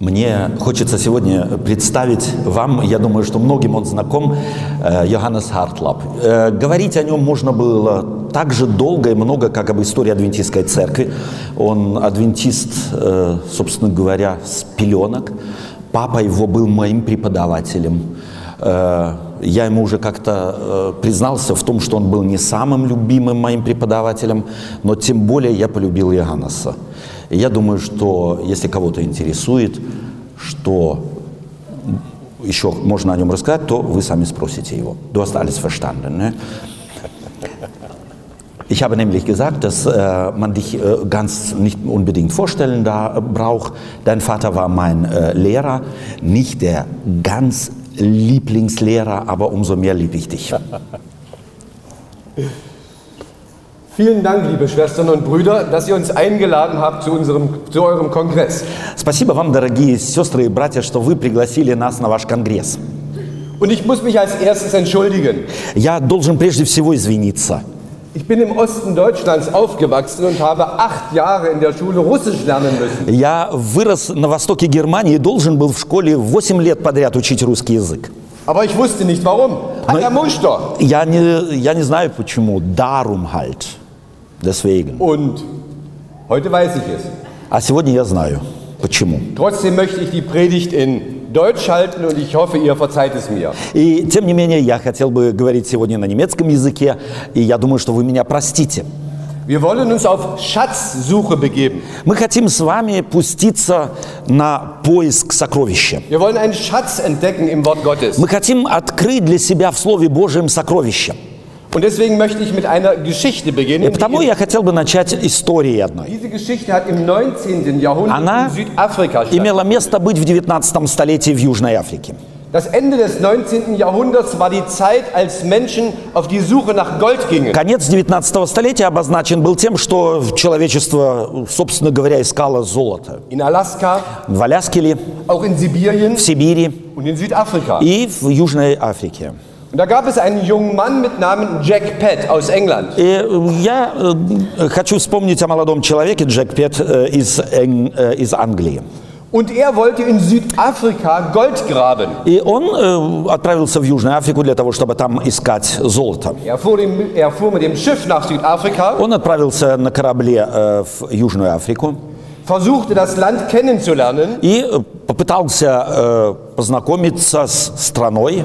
Мне хочется сегодня представить вам, я думаю, что многим он знаком, э, Йоханнес Хартлап. Э, Говорить о нем можно было так же долго и много, как об истории адвентистской церкви. Он адвентист, э, собственно говоря, с пеленок. Папа его был моим преподавателем. Я ему уже как-то признался в том, что он был не самым любимым моим преподавателем, но тем более я полюбил Иоганнеса. И я думаю, что если кого-то интересует, что еще можно о нем рассказать, то вы сами спросите его. Du hast alles verstanden, ne? Ich habe nämlich gesagt, dass äh, man dich äh, ganz nicht unbedingt vorstellen da äh, braucht. Dein Vater war mein äh, Lehrer, nicht der ganz Lieblingslehrer, aber umso mehr liebe ich dich. Vielen Dank, liebe Schwestern und Brüder, dass ihr uns eingeladen habt zu, unserem, zu eurem Kongress. Спасибо вам, дорогие сестры и братья, что вы пригласили нас на ваш конгресс. Und ich muss mich als erstes entschuldigen. Я должен прежде всего извиниться. Ich bin im Osten Deutschlands aufgewachsen und habe acht Jahre in der Schule Russisch lernen müssen. Я вырос на востоке Германии и должен был в школе 8 лет подряд учить русский язык. Aber ich wusste nicht warum. Потому что. Я не, я не знаю почему. Darum halt. Deswegen. Und heute weiß ich es. А сегодня я знаю почему. Trotzdem möchte ich die Predigt in Deutsch halten und ich hoffe, ihr verzeiht es mir. И тем не менее, я хотел бы говорить сегодня на немецком языке, и я думаю, что вы меня простите. Wir wollen uns auf Schatzsuche begeben. Мы хотим с вами пуститься на поиск сокровища. Wir wollen einen Schatz entdecken im Wort Gottes. Мы хотим открыть для себя в Слове Божьем сокровища. Und deswegen möchte ich mit einer Geschichte И потому я хотел бы начать историей одной. diese Geschichte hat im 19. Jahrhundert Она in Südafrika имела место быть в 19 столетии в Южной Африке. Das Ende des 19. Jahrhunderts war die Zeit, als Menschen auf die Suche nach Gold gingen. Конец 19 столетия обозначен был тем, что человечество, собственно говоря, искало золото. In Alaska, В Аляске ли, auch in Sibirien в Сибири und in Südafrika. и в Южной Африке. Und da gab es einen jungen Mann mit Namen Jack Pett aus England. И э, я э, хочу вспомнить о молодом человеке, Джек Пет э, из, Эн- э, из Англии. Und er wollte in Südafrika Gold graben. И он э, отправился в Южную Африку для того, чтобы там искать золото. Er fuhr, dem, er fuhr mit dem Schiff nach Südafrika, Он отправился на корабле э, в Южную Африку versuchte das Land kennenzulernen и э, попытался э, познакомиться с страной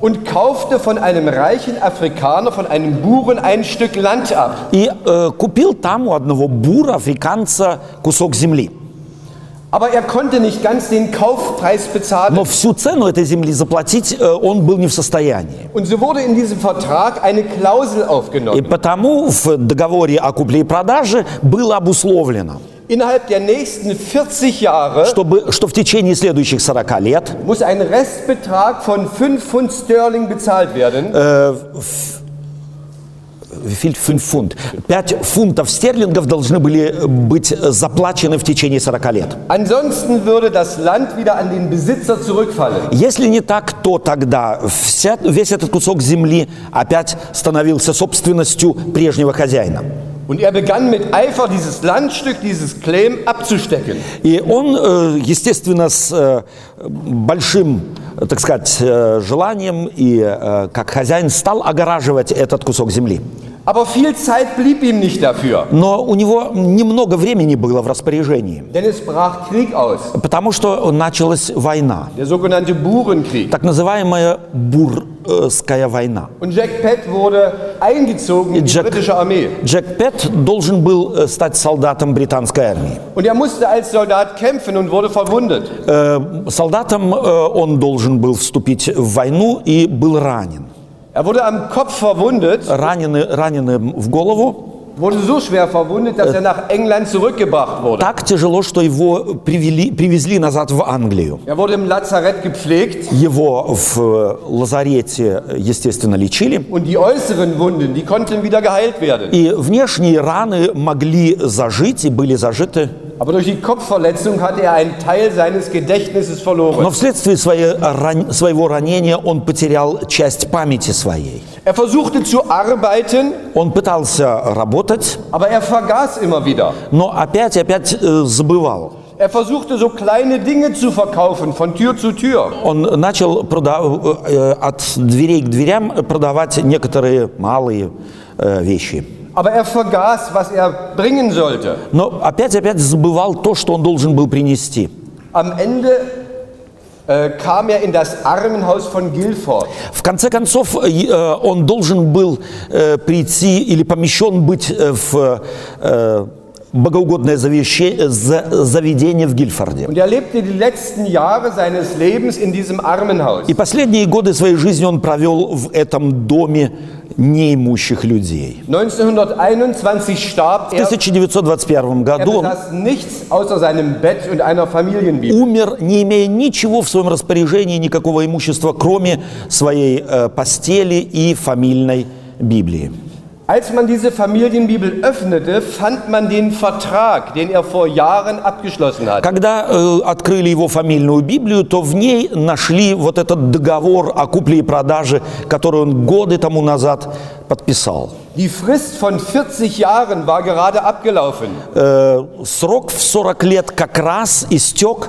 und kaufte von einem reichen Afrikaner, von einem Buren ein Stück Land ab. и э, купил там у одного бура, африканца, кусок земли. Aber er konnte nicht ganz den Kaufpreis bezahlen. Но всю цену этой земли заплатить э, он был не в состоянии. Und so wurde in diesem Vertrag eine Klausel И aufgenommen. потому в договоре о купле и продаже было обусловлено, Innerhalb der nächsten 40 Jahre чтобы, что в течение следующих 40 лет muss ein Restbetrag von 5 Pfund Sterling bezahlt werden. Филь- фун- фунт. 5 фунтов стерлингов должны были быть заплачены в течение 40 лет. Ansonsten würde das Land wieder an den Besitzer zurückfallen. Если не так, то тогда вся, весь этот кусок земли опять становился собственностью прежнего хозяина. Und er begann mit Eifer dieses Landstück, dieses Claim abzustecken. И он, э, естественно, с э, большим, так сказать, э, желанием и как хозяин стал огораживать этот кусок земли. Aber viel Zeit blieb ihm nicht dafür, Но у него немного времени было в распоряжении, denn es brach Krieg aus, потому что началась война, der sogenannte Burenkrieg. так называемая Бурская война. Armee. Джек Пет должен был э, стать солдатом британской армии. Und er musste als Soldat kämpfen und wurde verwundet. Э, Солдатом э, он должен был вступить в войну и был ранен. Er wurde am Kopf verwundet, Раненый, раненый в голову, wurde so schwer verwundet, dass er nach England zurückgebracht wurde. так тяжело, что его привели, привезли назад в Англию. Er wurde im Lazarett gepflegt Его в э, лазарете, естественно, лечили. und die äußeren Wunden, die konnten wieder geheilt werden. И внешние раны могли зажить и были зажиты. Aber durch die Kopfverletzung hatte er einen Teil seines Gedächtnisses Но verloren. вследствие своей ран- своего ранения он потерял часть памяти своей. Er versuchte zu arbeiten, Он пытался работать, aber er vergaß immer wieder. но опять опять э, забывал. Er versuchte so kleine Dinge zu verkaufen, von Tür zu Tür. Он начал э, от дверей к дверям продавать некоторые малые э, вещи. Aber er vergaß, was er bringen sollte. Но опять-опять забывал то, что он должен был принести. Am Ende äh, kam er in das Armenhaus von Guilford. В конце концов, э, он должен был э, прийти или помещен быть э, в э, богоугодное заведение в Гильфорде. Und er lebte die letzten Jahre seines Lebens in diesem Armenhaus. И последние годы своей жизни он провел в этом доме неимущих людей. 1921 starb В er. 1921 Er году он умер, не имея ничего в своем распоряжении, никакого имущества, кроме своей э, постели и фамильной Библии. Als man diese Familienbibel öffnete, fand man den Vertrag, den er vor Jahren abgeschlossen hat. Когда э, открыли его фамильную Библию, то в ней нашли вот этот договор о купле и продаже, который он годы тому назад подписал. Die Frist von 40 Jahren war gerade abgelaufen. Э, срок в 40 лет как раз истек,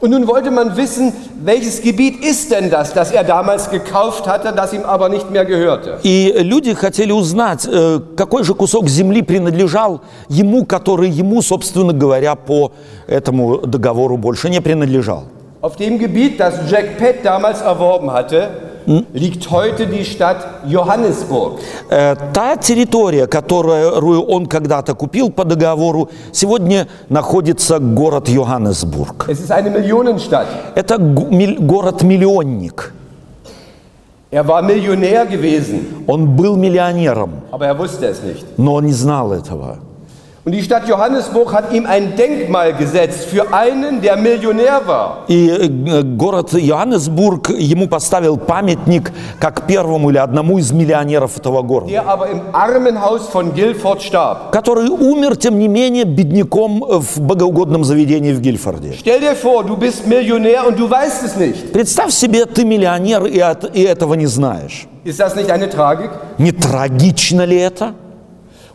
Und nun wollte man wissen, welches Gebiet ist denn das, das er damals gekauft hatte, das ihm aber nicht mehr gehörte. и люди хотели узнать, э, какой же кусок земли принадлежал ему, который ему, собственно говоря, по этому договору больше не принадлежал. Auf dem Gebiet, das Jack Pett damals erworben hatte, liegt heute die Stadt Johannesburg. Э, Та территория, которую он когда-то купил по договору, сегодня находится город Йоханнесбург. Es ist eine Millionenstadt. Это город-миллионник. Er war Millionär gewesen, Он был миллионером, aber er wusste es nicht. но он не знал этого. Und die Stadt Johannesburg hat ihm ein Denkmal gesetzt für einen, der Millionär war. И э, город Йоханнесбург ему поставил памятник как первому или одному из миллионеров этого города, der aber im Armenhaus von Guilford starb. который умер, тем не менее, бедняком в богоугодном заведении в Гильфорде. Stell dir vor, du bist Millionär und du weißt es nicht. Представь себе, ты миллионер и, от- и этого не знаешь. Ist das nicht eine Tragik? Не трагично ли это?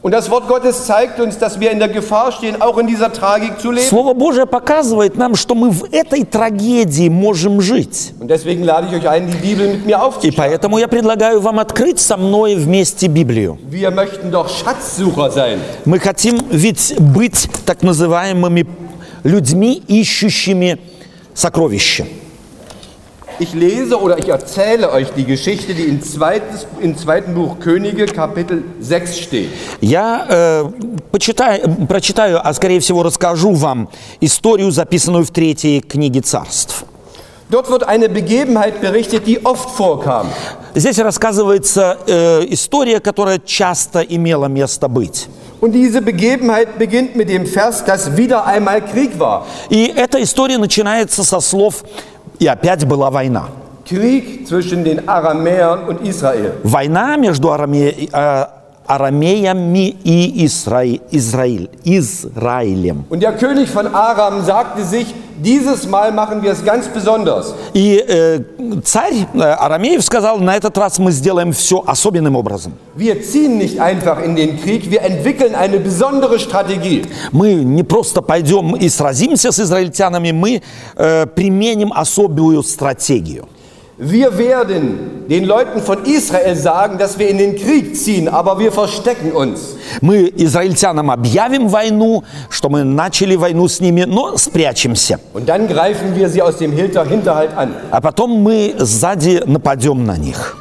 Und das Wort Gottes zeigt uns, dass wir in der Gefahr stehen, auch in dieser Tragik zu leben. Слово Божие показывает нам, что мы в этой трагедии можем жить. Und deswegen lade ich euch ein, die Bibel mit mir И aufzuschlagen. поэтому я предлагаю вам открыть со мной вместе Библию. Wir möchten doch Schatzsucher sein. Мы хотим ведь быть так называемыми людьми, ищущими сокровища. Ich lese oder ich erzähle euch die Geschichte, die im, zweites, im zweiten Buch Könige, Kapitel 6 steht. Я э, почитаю, прочитаю, а скорее всего расскажу вам историю, записанную в третьей книге царств. Dort wird eine Begebenheit berichtet, die oft vorkam. Здесь рассказывается э, история, которая часто имела место быть. Und diese Begebenheit beginnt mit dem Vers, dass wieder einmal Krieg war. И эта история начинается со слов «И опять была война». Krieg zwischen den Aramäern und Israel. Война между араме- арамеями и Израиль, Израилем. Und der König von Aram sagte sich, dieses Mal machen wir es ganz besonders. И э, царь э, Арамеев сказал, на этот раз мы сделаем все особенным образом. Wir ziehen nicht einfach in den Krieg, wir entwickeln eine besondere Strategie. Мы не просто пойдем и сразимся с израильтянами, мы э, применим особую стратегию. Wir werden den Leuten von Israel sagen, dass wir in den Krieg ziehen, aber wir verstecken uns. Мы израильтянам объявим войну, что мы начали войну с ними, но спрячемся. Und dann greifen wir sie aus dem Hinter Hinterhalt an. А потом мы сзади нападем на них.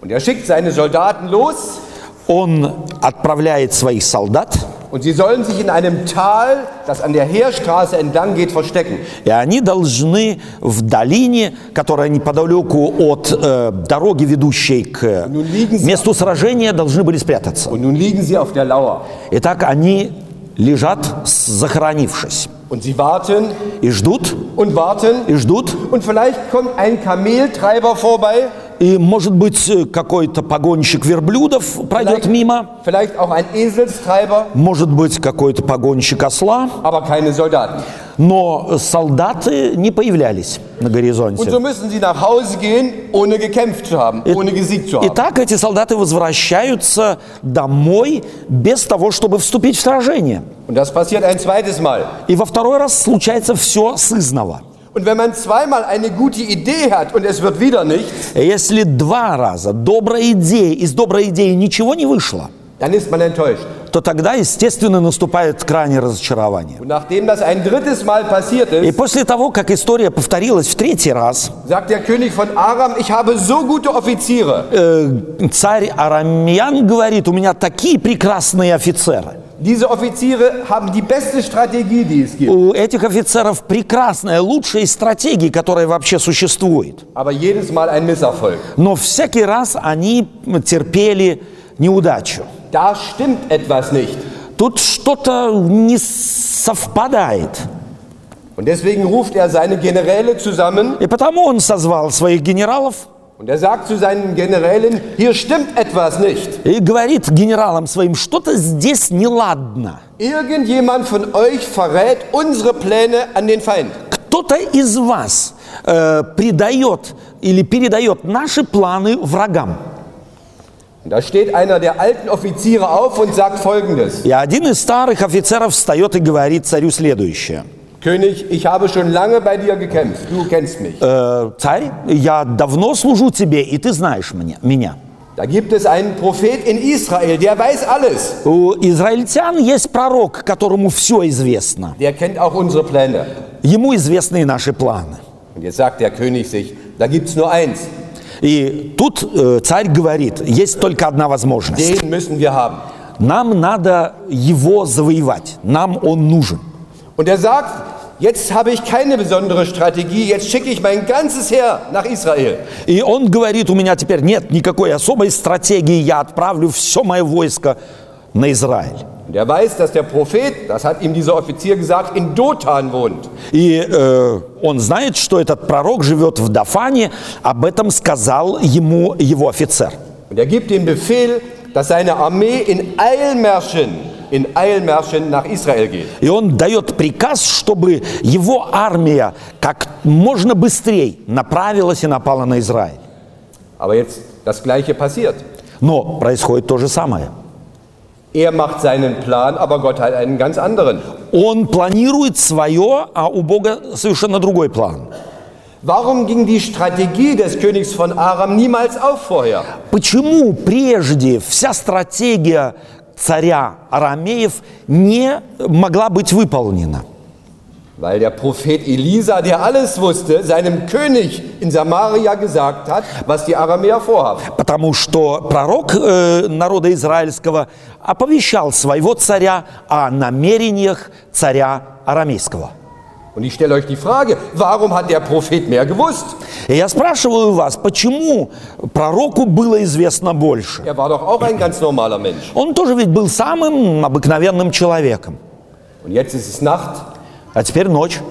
Und er schickt seine Soldaten los Он отправляет своих солдат, und sie sollen sich in einem Tal, das an der Heerstraße entlang geht, verstecken. и они должны в долине, которая неподалеку от э, дороги, ведущей к Ну, liegen sie- месту сражения, должны были спрятаться. Und nun liegen sie auf der Lauer. Итак, они лежат, с- захоронившись, Und sie warten и ждут, und warten. и ждут, Und vielleicht kommt ein Kameltreiber vorbei И, может быть, какой-то погонщик верблюдов пройдет vielleicht, мимо, vielleicht auch ein Eselstreiber, может быть, какой-то погонщик осла, aber keine Soldaten. но солдаты не появлялись на Und горизонте. so müssen sie nach Hause gehen, ohne gekämpft zu haben, ohne gesiegt zu И haben. так эти солдаты возвращаются домой без того, чтобы вступить в сражение. Und das passiert ein zweites Mal. И во второй раз случается все сызново. Und wenn man zweimal eine gute Idee hat und es wird wieder nichts, Если два раза добрая идея, из доброй идеи ничего не вышло, dann ist man enttäuscht. то тогда, естественно, наступает крайнее разочарование. Und nachdem das ein drittes Mal passiert И ist, после того, как история повторилась в третий раз, sagt der König von Aram, ich habe so gute Offiziere. э, царь Арамьян говорит, у меня такие прекрасные офицеры. Diese Offiziere haben die beste Strategie, die es gibt. У этих офицеров прекрасная, лучшая стратегия, которая вообще существует. Aber jedes Mal ein Misserfolg. Но всякий раз они терпели неудачу. Da stimmt etwas nicht. Тут что-то не совпадает. Und deswegen ruft er seine Generäle zusammen И потому он созвал своих генералов und er sagt zu seinen Generälen, hier stimmt etwas nicht. и говорит генералам своим, что-то здесь неладно. Irgendjemand von euch verrät unsere Pläne an den Feind. Кто-то из вас э, предает или передает наши планы врагам. Und da steht einer der alten Offiziere auf und sagt folgendes. И один из старых офицеров встает и говорит царю следующее. König, ich habe schon lange bei dir gekämpft. Du kennst mich. «Э, царь, я давно служу тебе, и ты знаешь меня. меня. Da gibt es einen Prophet in Israel, der weiß alles. У израильтян есть пророк, которому все известно. Der kennt auch unsere Pläne. Ему известны наши планы. Und jetzt sagt der König sich, da gibt es nur eins. И тут э, царь говорит, есть только одна возможность. Den müssen wir haben. Нам надо его завоевать, нам он нужен. Und er sagt, jetzt habe ich keine besondere Strategie, jetzt schicke ich mein ganzes Heer nach Israel. И он говорит, у меня теперь нет никакой особой стратегии, я отправлю все мое войско на Израиль. Und er weiß, dass der Prophet, das hat ihm dieser Offizier gesagt, in Dothan wohnt. И э, он знает, что этот пророк живет в Дафане, об этом сказал ему его офицер. Und er gibt den Befehl, dass seine Armee in Eilmärschen, И он дает приказ, чтобы его армия как можно быстрее направилась и напала на Израиль. Aber jetzt das Gleiche passiert. Но происходит то же самое. Er macht seinen Plan, aber Gott hat einen ganz anderen. Он планирует свое, а у Бога совершенно другой план. Warum ging die Strategie des Königs von Aram niemals auf vorher? Почему прежде вся стратегия царя Арамеев не могла быть выполнена? Weil der Prophet Elisa, der alles wusste, seinem König in Samaria gesagt hat, was die Aramäer vorhaben. Потому что пророк э, народа израильского оповещал своего царя о намерениях царя арамейского. Und ich stelle euch die Frage, warum hat der Prophet mehr gewusst? Я спрашиваю вас, почему пророку было известно больше? Er war doch auch ein ganz normaler Mensch. Он тоже ведь был самым обыкновенным человеком. Und jetzt ist es Nacht. А теперь ночь.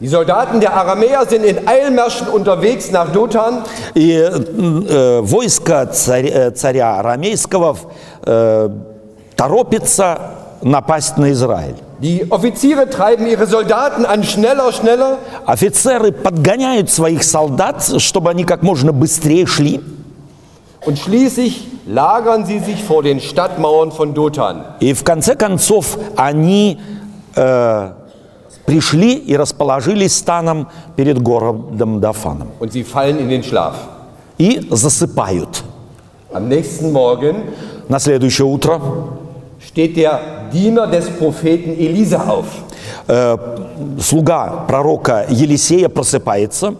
Die Soldaten der Aramäer sind in Eilmärschen unterwegs nach Dothan. И э, войско э, царя арамейского э, торопится напасть на Израиль. Die Offiziere treiben ihre Soldaten an, schneller, schneller. Офицеры подгоняют своих солдат, чтобы они как можно быстрее шли. Und schließlich lagern sie sich vor den Stadtmauern von Dothan. И в конце концов они э, пришли и расположились станом перед городом Дафаном. Und sie fallen in den Schlaf. И засыпают. Am nächsten Morgen На следующее утро steht der Diener des Propheten Elisa auf. э, слуга пророка Елисея просыпается.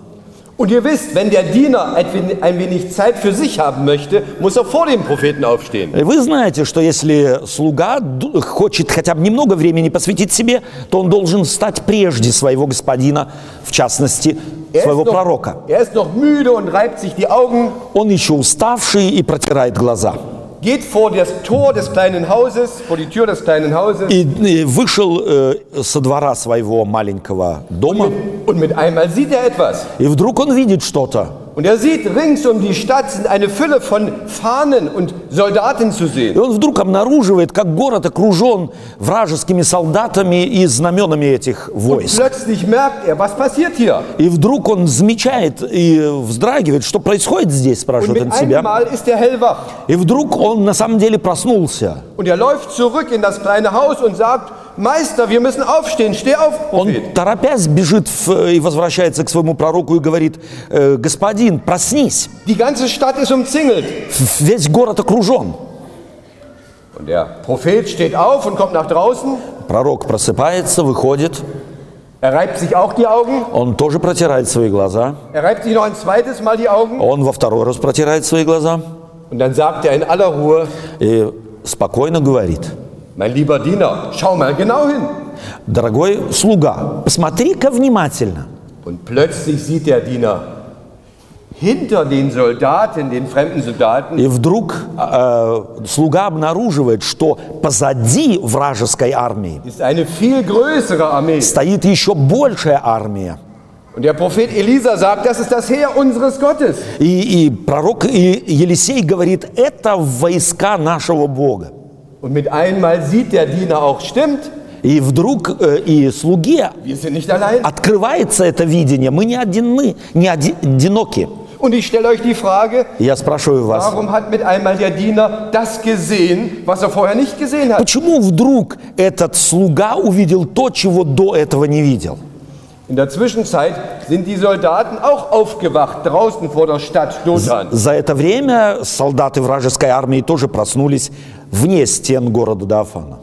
Und ihr wisst, wenn der Diener ein wenig- Zeit für sich haben möchte, muss er vor dem Propheten aufstehen. Вы знаете, что если слуга хочет хотя бы немного времени посвятить себе, то он должен стать прежде своего господина, в частности, Er своего noch, пророка. er ist noch müde und reibt sich die Augen, Он еще уставший и протирает глаза. Geht vor das Tor des kleinen Hauses, vor die Tür des kleinen Hauses И, и вышел э, со двора своего маленького дома, und mit einmal sieht er etwas. и вдруг он видит что-то. Und er sieht, rings um die Stadt sind eine Fülle von Fahnen und Soldaten zu И sehen. он вдруг обнаруживает, как город окружен вражескими солдатами и знаменами этих войск. Plötzlich merkt er, was passiert hier? И вдруг он замечает и вздрагивает, что происходит здесь, Und спрашивает он себя. ist er hellwach. И вдруг он на самом деле проснулся. Und er läuft zurück in das kleine Haus und sagt, Meister, wir müssen aufstehen, steh auf, Он, Prophet. торопясь, бежит в- и возвращается к своему пророку и говорит, «Э, господин, проснись, Die ganze Stadt ist umzingelt. В- весь город окружен. Und der Prophet steht auf und kommt nach draußen. Пророк просыпается, выходит, Er reibt sich auch die Augen. он тоже протирает свои глаза, Er reibt sich noch ein zweites Mal die Augen. он во второй раз протирает свои глаза Und dann sagt er in aller Ruhe, и спокойно говорит, Mein lieber Diener, schau mal genau hin. дорогой слуга, посмотри-ка внимательно. Und plötzlich sieht der Diener hinter den Soldaten, den fremden Soldaten, И вдруг э, слуга обнаруживает, что позади вражеской армии ist eine viel größere Armee. стоит еще большая армия. Und der Prophet Elisa sagt, das ist das Heer unseres Gottes. И, и пророк И- Елисей говорит, это войска нашего Бога. Und mit einmal sieht der Diener auch, stimmt, И вдруг э, и слуге открывается это видение. Мы не одины, не оди- одиноки. Und ich stelle euch die Frage, Я спрашиваю вас, warum hat mit einmal der Diener das gesehen, was er vorher nicht gesehen hat? почему вдруг этот слуга увидел то, чего до этого не видел? In der Zwischenzeit sind die Soldaten auch aufgewacht draußen vor der Stadt Dothan. За это время солдаты вражеской армии тоже проснулись вне стен города Дафана.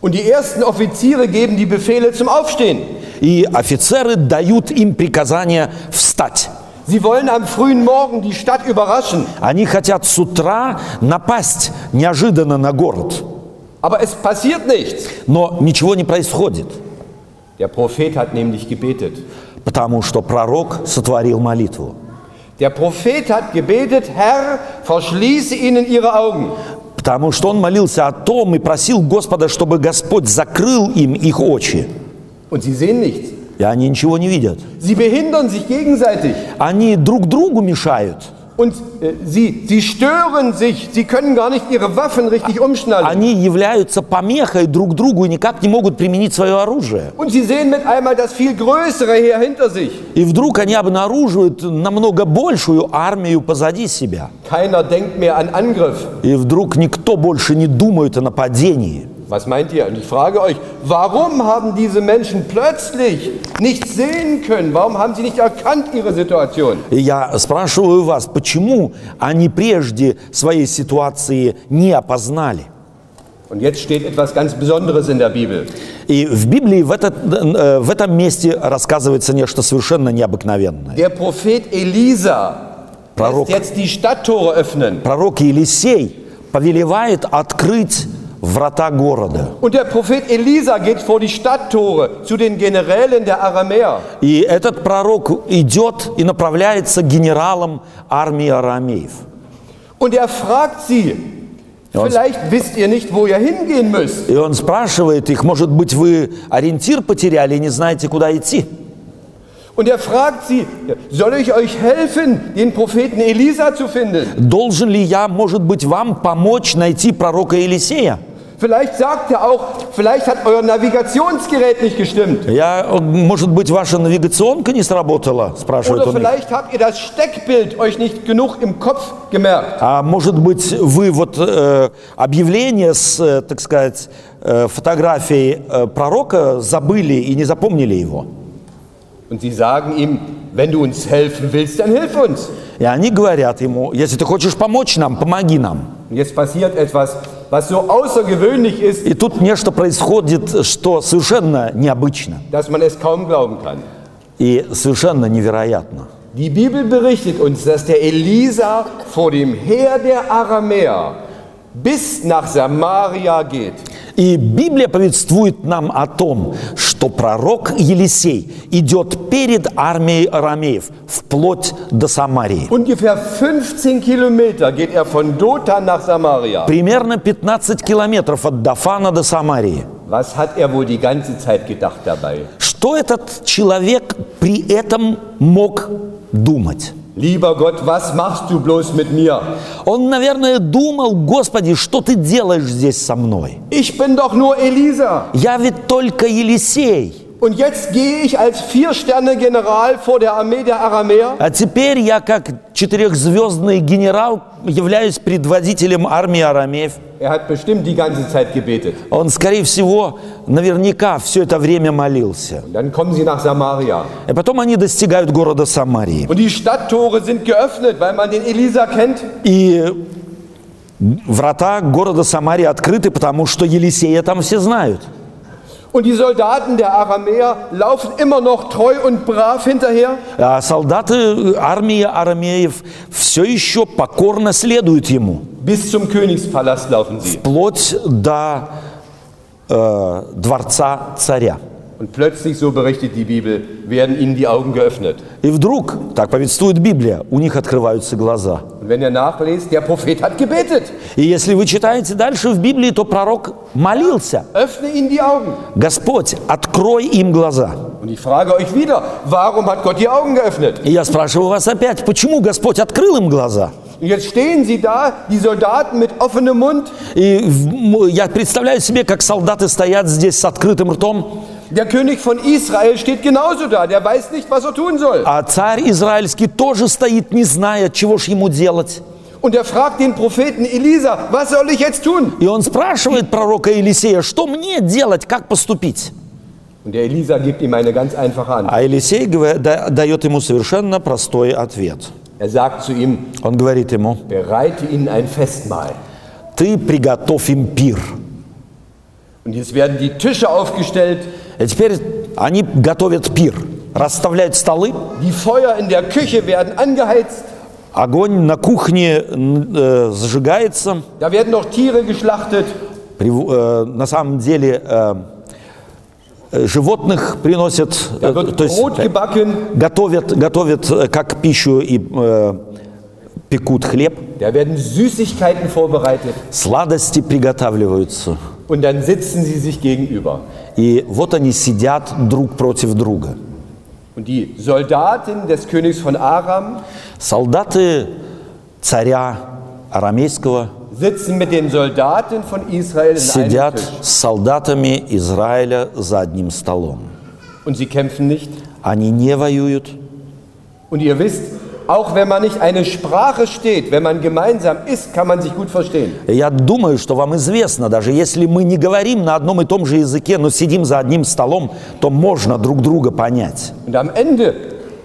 Und die ersten Offiziere geben die Befehle zum Aufstehen. И офицеры дают им приказание встать. Sie wollen am frühen Morgen die Stadt überraschen. Они хотят с утра напасть неожиданно на город. Aber es passiert nichts. Но ничего не происходит, Der Prophet hat nämlich gebetet. потому что пророк сотворил молитву. Der Prophet hat gebetet, Herr, verschließe ihnen ihre Augen. Потому что он молился о том и просил Господа, чтобы Господь закрыл им их очи. Und sie sehen nichts. И они ничего не видят. Sie behindern sich gegenseitig. Они друг другу мешают. Und äh, sie, sie stören sich. Sie können gar nicht ihre Waffen richtig umschnallen. Они являются помехой друг другу и никак не могут применить свое оружие. Und sie sehen mit einmal das viel größere Heer hinter sich. И вдруг они обнаруживают намного большую армию позади себя. Keiner denkt mehr an Angriff. И вдруг никто больше не думает о нападении. Was meint ihr? Und ich frage euch, warum haben diese Menschen plötzlich nichts sehen können? Warum haben sie nicht erkannt ihre Situation? И я спрашиваю вас, почему они прежде своей ситуации не опознали? Und jetzt steht etwas ganz Besonderes in der Bibel. И в Библии в, этот, э, в этом месте рассказывается нечто совершенно необыкновенное. Der Prophet Elisa Prorok. lässt jetzt die Stadttore öffnen. Пророк Елисей повелевает открыть врата города. Und der Prophet Elisa geht vor die Stadttore zu den Generälen der Aramäer. И этот пророк идет и направляется к генералам армии арамеев. Und er fragt sie, vielleicht wisst ihr nicht, wo ihr hingehen müsst. И он спрашивает их, может быть, вы ориентир потеряли и не знаете, куда идти? Und er fragt sie, soll ich euch helfen, den Propheten Elisa zu finden? Должен ли я, может быть, вам помочь найти пророка Елисея? Vielleicht sagt er auch, vielleicht hat euer Navigationsgerät nicht gestimmt. Я, может быть, ваша навигационка не сработала, спрашивает Oder он их. vielleicht habt ihr das Steckbild euch nicht genug im Kopf gemerkt. А может быть, вы вот э, объявление с, э, так сказать, э, фотографией э, пророка забыли и не запомнили его? Und sie sagen ihm, wenn du uns helfen willst, dann hilf uns. И они говорят ему, если ты хочешь помочь нам, помоги нам. Und jetzt passiert etwas, was so außergewöhnlich ist, И тут нечто происходит, что совершенно необычно dass man es kaum glauben kann. и совершенно невероятно. Die Bibel berichtet uns, dass der Elisa vor dem Heer der Aramäer bis nach Samaria geht. И Библия повествует нам о том, что пророк Елисей идет перед армией арамеев вплоть до Самарии. Ungefähr 15 Kilometer geht er. Примерно 15 километров от Дафана до Самарии. Was hat er wohl die ganze Zeit gedacht dabei? Что этот человек при этом мог думать? Lieber Gott, was machst du bloß mit mir? Он, наверное, думал, Господи, что ты делаешь здесь со мной? Ich bin doch nur Elisa. Я ведь только Елисей. Und jetzt gehe ich als Vier-Sterne-General vor der Armee der Aramäer. А теперь я, как четырехзвездный генерал, являюсь предводителем армии арамеев. Er hat bestimmt die ganze Zeit gebetet. Он, скорее всего, наверняка все это время молился. Und dann kommen sie nach Samaria. И потом они достигают города Самарии. Und die Stadttore sind geöffnet, weil man den Elisa kennt. И врата города Самарии открыты, потому что Елисея там все знают. Und die Soldaten der Aramäer laufen immer noch treu und brav hinterher. А солдаты армии арамеев все еще покорно следуют ему, Bis zum Königspalast laufen sie. вплоть до э, дворца царя. Und plötzlich, so berichtet die Bibel, werden ihnen die Augen geöffnet. И вдруг, так повествует Библия, у них открываются глаза. Und wenn ihr nachlest, der Prophet hat gebetet. И если вы читаете дальше в Библии, то пророк молился. Öffne ihnen die Augen. Господь, открой им глаза. Und ich frage euch wieder, warum hat Gott die Augen geöffnet? И я спрашиваю вас опять, почему Господь открыл им глаза? Und jetzt stehen sie da, die Soldaten mit offenem Mund. И я представляю себе, как солдаты стоят здесь с открытым ртом, Der König von Israel steht genauso da. Der weiß nicht, was er tun soll. а царь израильский тоже стоит, не зная, чего ж ему делать. Und er fragt den Propheten Elisa, was soll ich jetzt tun? И он спрашивает пророка Елисея, что мне делать, как поступить? Und der Elisa gibt ihm eine ganz einfache Antwort. А Елисей говор- да- дает ему совершенно простой ответ. Er sagt zu ihm, Он говорит ему, bereite ihnen ein Festmahl. ты приготовь им пир. Und jetzt werden die Tische aufgestellt, И теперь они готовят пир, расставляют столы, die Feuer in der Küche werden angeheizt, огонь на кухне э, зажигается. da werden noch Tiere geschlachtet Прив- э, на самом деле э, э, животных приносят, Da э, то есть э, готовят, готовят э, как пищу и э, пекут хлеб, da werden Süßigkeiten vorbereitet сладости приготавливаются. und dann sitzen sie sich gegenüber. И вот они сидят друг против друга. Aram Солдаты царя арамейского сидят с солдатами Израиля за одним столом. Они не воюют. Und ihr wisst, auch wenn man nicht eine Sprache steht, wenn man gemeinsam ist, kann man sich gut verstehen. Я думаю, что вам известно, даже если мы не говорим на одном и том же языке, но сидим за одним столом, то можно друг друга понять. Und am Ende,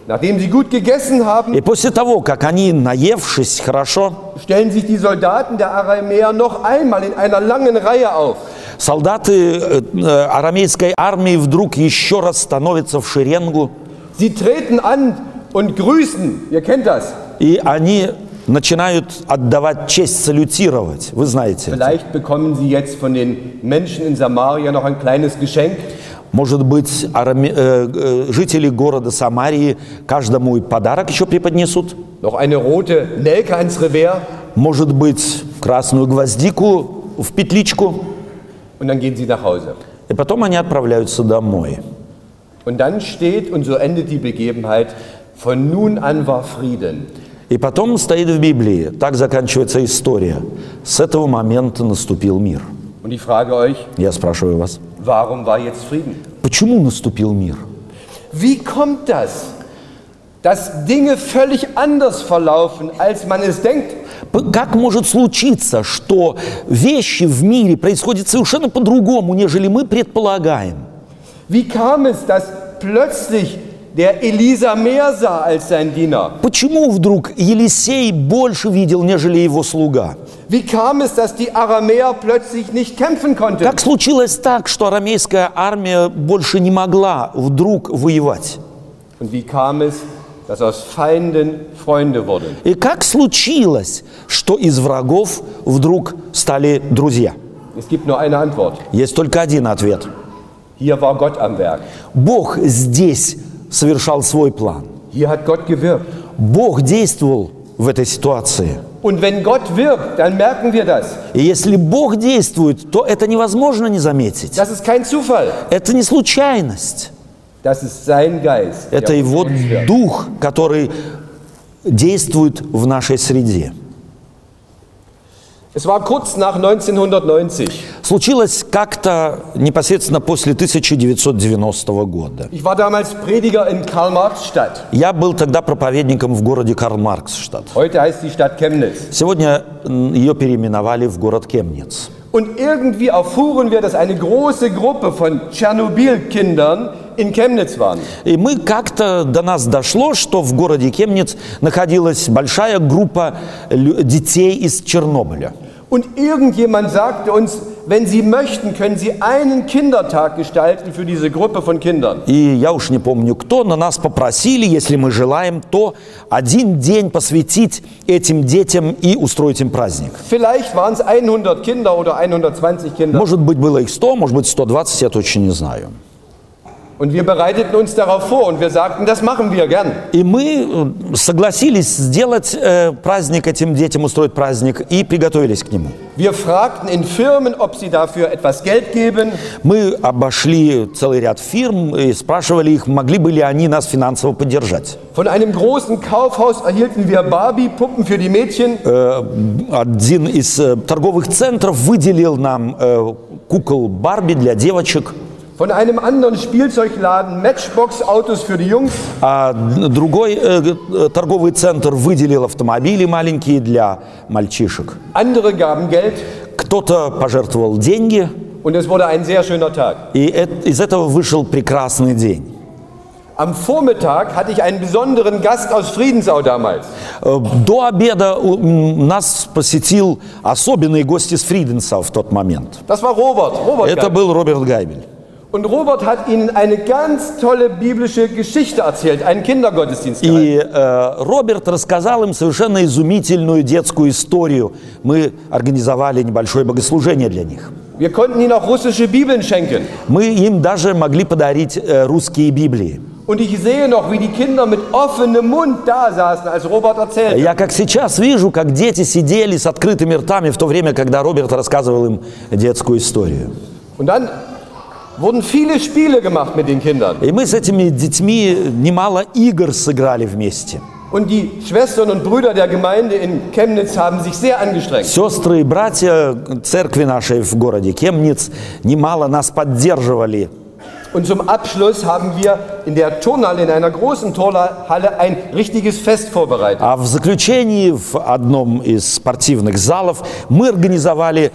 nachdem sie gut gegessen haben, И после того, как они, наевшись хорошо, stellen sich die Soldaten der Aramäer noch einmal in einer langen Reihe auf. солдаты э, э, арамейской армии вдруг еще раз становятся в шеренгу, Sie treten an und grüßen. Ihr kennt das. и они начинают отдавать честь, салютировать. Вы знаете. это. Vielleicht bekommen sie jetzt von den Menschen in Samaria noch ein kleines Geschenk. Может быть, араме- э, э, жители города Самарии каждому и подарок еще преподнесут? Noch eine rote Nelke ans Revers. Может быть, красную гвоздику в петличку? Und dann gehen sie nach Hause. И потом они отправляются домой. Und dann steht, und so endet die Begebenheit, von nun an war Frieden. И потом стоит в Библии, так заканчивается история. С этого момента наступил мир. Und ich frage euch, Я спрашиваю вас, warum war jetzt Frieden? почему наступил мир? Wie kommt das, dass Dinge völlig anders verlaufen, als man es denkt? Как может случиться, что вещи в мире происходят совершенно по-другому, нежели мы предполагаем? Wie kam es, dass plötzlich der Elisa mehr sah als sein Diener? Почему вдруг Елисей больше видел, нежели его слуга? Wie kam es, dass die Aramäer plötzlich nicht kämpfen konnten? Как случилось так, что арамейская армия больше не могла вдруг воевать? Und wie kam es, dass aus Feinden Freunde wurden? И как случилось, что из врагов вдруг стали друзья? Es gibt nur eine Antwort. Есть только один ответ. Hier war Gott am Werk. Бог здесь совершал свой план. Hier hat Gott gewirkt. Бог действовал в этой ситуации. Und wenn Gott wirkt, dann merken wir das. И если Бог действует, то это невозможно не заметить. Das ist kein Zufall. Это не случайность. Das ist sein Geist. Это Его. Дух, который действует в нашей среде. Es war kurz nach 1990. Случилось как-то непосредственно после 1990 года. Ich war damals Prediger in Karl-Marx-Stadt. Я был тогда проповедником в городе Карл-Маркс-штадт. Heute heißt die Stadt Chemnitz. Сегодня ее переименовали в город Кемниц. Und irgendwie erfuhren wir, dass eine große Gruppe von Tschernobyl-Kindern in Chemnitz waren. И мы как-то до нас дошло, что в городе Кемниц находилась большая группа детей из Чернобыля. Und irgendjemand sagte uns, wenn Sie möchten, können Sie einen Kindertag gestalten für diese Gruppe von Kindern. И я уж не помню кто, но нас попросили, если мы желаем, то один день посвятить этим детям и устроить им праздник. Vielleicht waren es 100 Kinder oder 120 Kinder. Может быть, было их 100, может быть, 120, я точно не знаю. Und wir bereiteten uns darauf vor und wir sagten, das machen wir gern. И мы э, согласились сделать э, праздник этим детям, устроить праздник, и приготовились к нему. Wir fragten in Firmen, ob sie dafür etwas Geld geben. Мы обошли целый ряд фирм и спрашивали их, могли бы ли они нас финансово поддержать. Von einem großen Kaufhaus erhielten wir Barbie-Puppen für die Mädchen. Э, Один из э, торговых центров выделил нам э, кукол Барби для девочек, Von einem anderen Spielzeugladen Matchbox-Autos für die Jungs. а другой э, э, торговый центр выделил автомобили маленькие для мальчишек. Andere gaben Geld Кто-то пожертвовал деньги, und es wurde ein sehr schöner Tag. и эт- из этого вышел прекрасный день. Am Vormittag hatte ich einen besonderen Gast aus Friedensau damals. Э, До обеда у- м, нас посетил особенный гость из Фриденса в тот момент. Das war Robert. Robert Это Geib. был Роберт Гайбель. Und Robert hat ihnen eine ganz tolle biblische Geschichte erzählt, einen Kindergottesdienst. И э, Роберт рассказал им совершенно изумительную детскую историю. Мы организовали небольшое богослужение для них. Wir konnten ihnen auch russische Bibeln schenken. Мы им даже могли подарить э, русские Библии. Und ich sehe noch, wie die Kinder mit offenem Mund da saßen, als Robert erzählte. Я как сейчас вижу, как дети сидели с открытыми ртами в то время, когда Роберт рассказывал им детскую историю. Und dann wurden viele Spiele gemacht mit den Kindern. И мы с этими детьми немало игр сыграли вместе. Und die Schwestern und Brüder der Gemeinde in Chemnitz haben sich sehr angestrengt. Сестры и братья церкви нашей в городе Кемниц немало нас поддерживали. Und zum Abschluss haben wir in der Turnhalle, in einer großen Turnhalle, ein richtiges Fest vorbereitet. А в заключении в одном из спортивных залов мы организовали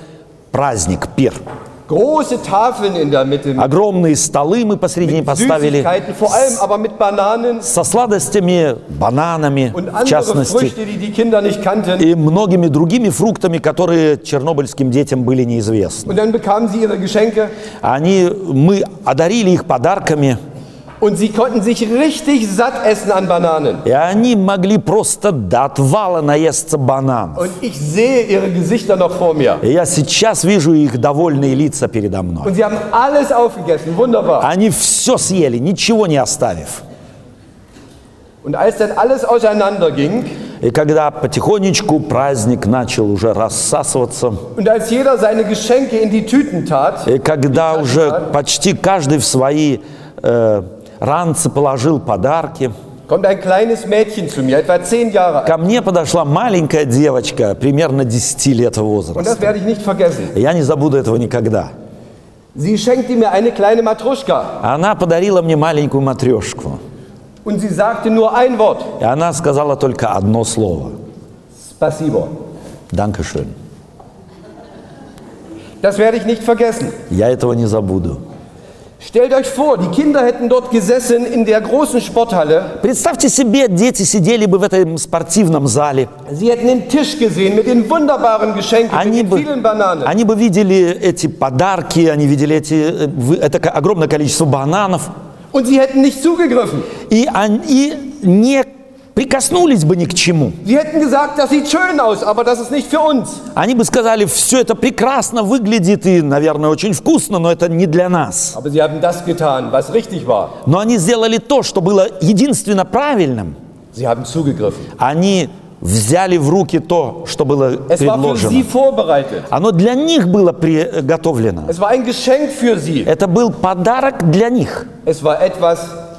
праздник, пир. Огромные столы мы посредине поставили со сладостями, бананами, в частности, Früchte, и многими другими фруктами, которые чернобыльским детям были неизвестны. Они, мы одарили их подарками, und sie konnten sich richtig satt essen an Bananen. и они могли просто до отвала наесться бананов. Und ich sehe ihre Gesichter noch vor mir. И я сейчас вижу их довольные лица передо мной. Und sie haben alles aufgegessen, wunderbar. Они все съели, ничего не оставив. Und als dann alles auseinanderging И когда потихонечку праздник начал уже рассасываться, und als jeder seine Geschenke in die Tüten tat, и когда уже почти каждый в свои э, ранцы положил подарки, kommt ein kleines Mädchen zu mir, etwa zehn Jahre alt. ко мне подошла маленькая девочка, примерно 10 лет Und das возраста. werde ich nicht vergessen. Я не забуду этого никогда. Sie schenkte mir eine kleine Matruschka Она подарила мне маленькую матрешку. und sie sagte nur ein Wort. И она сказала только одно слово. Spasibo. Dankeschön. Das werde ich nicht vergessen. Я этого не забуду. Stellt euch vor, die Kinder hätten dort gesessen in der großen Sporthalle. Представьте себе, дети сидели бы в этом спортивном зале. Sie hätten den Tisch gesehen mit den wunderbaren Geschenken, Они mit бы, den vielen Bananen. они бы видели эти подарки, они видели эти, э, это огромное количество бананов, Und sie hätten nicht zugegriffen. и они не прикоснулись бы ни к чему. Они бы сказали, все это прекрасно выглядит и, наверное, очень вкусно, но это не для нас. Но они сделали то, что было единственно правильным. Они взяли в руки то, что было предложено. Оно для них было приготовлено. Это был подарок для них.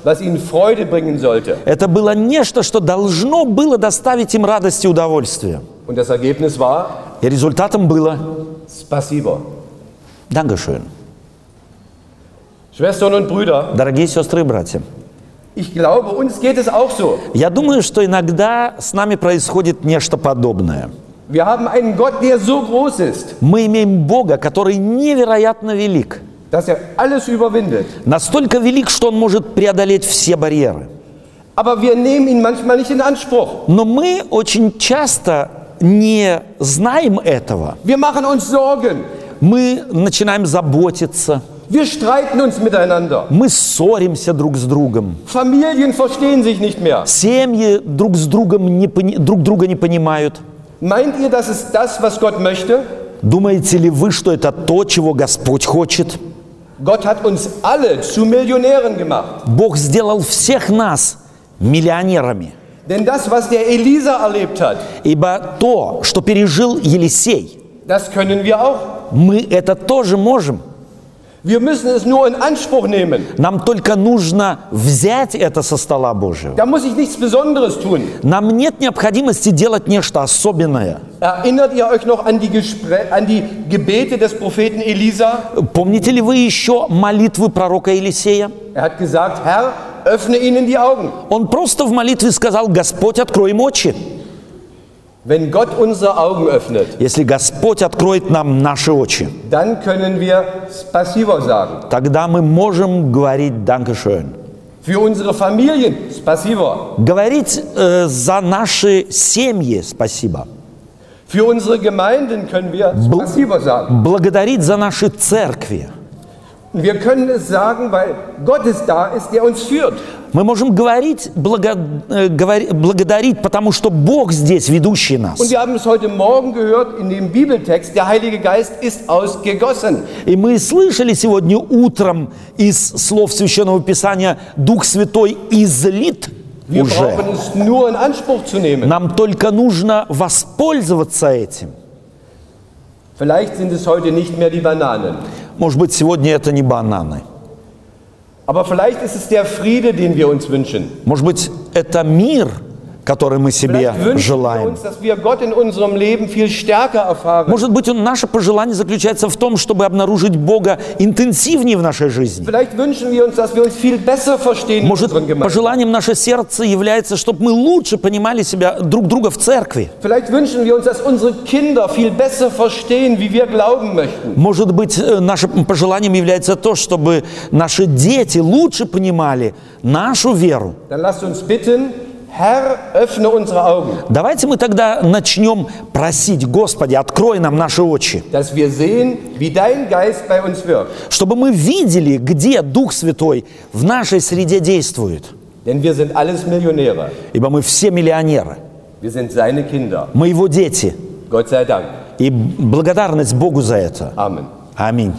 Was ihnen Freude bringen sollte. Это было нечто, что должно было доставить им радость и удовольствие. Und das Ergebnis war И результатом было Spasibo. Dankeschön. Schwestern und Brüder, Дорогие сестры и братья, ich glaube, uns geht es auch so. я думаю, что иногда с нами происходит нечто подобное. Wir haben einen Gott, der so groß ist, Мы имеем Бога, который невероятно велик. Dass er alles überwindet. Настолько велик, что Он может преодолеть все барьеры. Aber wir nehmen ihn manchmal nicht in Anspruch. Но мы очень часто не знаем этого. Wir machen uns Sorgen. Мы начинаем заботиться, Wir streiten uns miteinander. мы ссоримся друг с другом. Familien verstehen sich nicht mehr. Семьи друг с другом не друг друга не понимают. Meint ihr, das ist das, was Gott möchte? Думаете ли вы, что это то, чего Господь хочет? Gott hat uns alle zu Millionären gemacht. Бог сделал всех нас миллионерами. Denn das, was der Elisa erlebt hat, Ибо то, что пережил Елисей, das können wir auch. мы это тоже можем. Wir müssen es nur in Anspruch nehmen. Нам только нужно взять это со стола Божьего. Da muss ich nichts Besonderes tun. Нам нет необходимости делать нечто особенное. Erinnert ihr euch noch an die, Gespräch, an die Gebete des Propheten Elisa? Помните ли вы еще молитвы пророка Елисея? Er hat gesagt, Herr, öffne ihnen die Augen. Он просто в молитве сказал, Господь, открой им очи. Wenn Gott unsere Augen öffnet, Если Господь откроет нам наши очи, dann können wir Spasibo sagen. тогда мы можем говорить «Данкешön». Für unsere Familien Spasibo. Говорить э, за наши семьи спасибо. Für unsere Gemeinden können wir Spasibo sagen. Благодарить за наши церкви. Wir können es sagen, weil Gott es da ist, der uns führt. Мы можем говорить, благо- э, говори- благодарить, потому что Бог здесь, ведущий нас. Und wir haben es heute Morgen gehört in dem Bibeltext, der Heilige Geist ist ausgegossen. И мы слышали сегодня утром из слов Священного Писания «Дух Святой излит Wir уже». nur in Anspruch zu nehmen. Нам только нужно воспользоваться этим. Vielleicht sind es heute nicht mehr die Bananen. Может быть, сегодня это не бананы. Aber vielleicht ist es der Friede, den wir uns wünschen. Может быть, это мир, который мы себе желаем. Может быть, наше пожелание заключается в том, чтобы обнаружить Бога интенсивнее в нашей жизни. Может, пожеланием наше сердце является, чтобы мы лучше понимали себя друг друга в церкви. Может быть, э, нашим пожеланием является то, чтобы наши дети лучше понимали нашу веру. Давайте мы тогда начнем просить, Господи, открой нам наши очи, чтобы мы видели, где Дух Святой в нашей среде действует. Ибо мы все миллионеры, мы Его дети. И благодарность Богу за это. Аминь.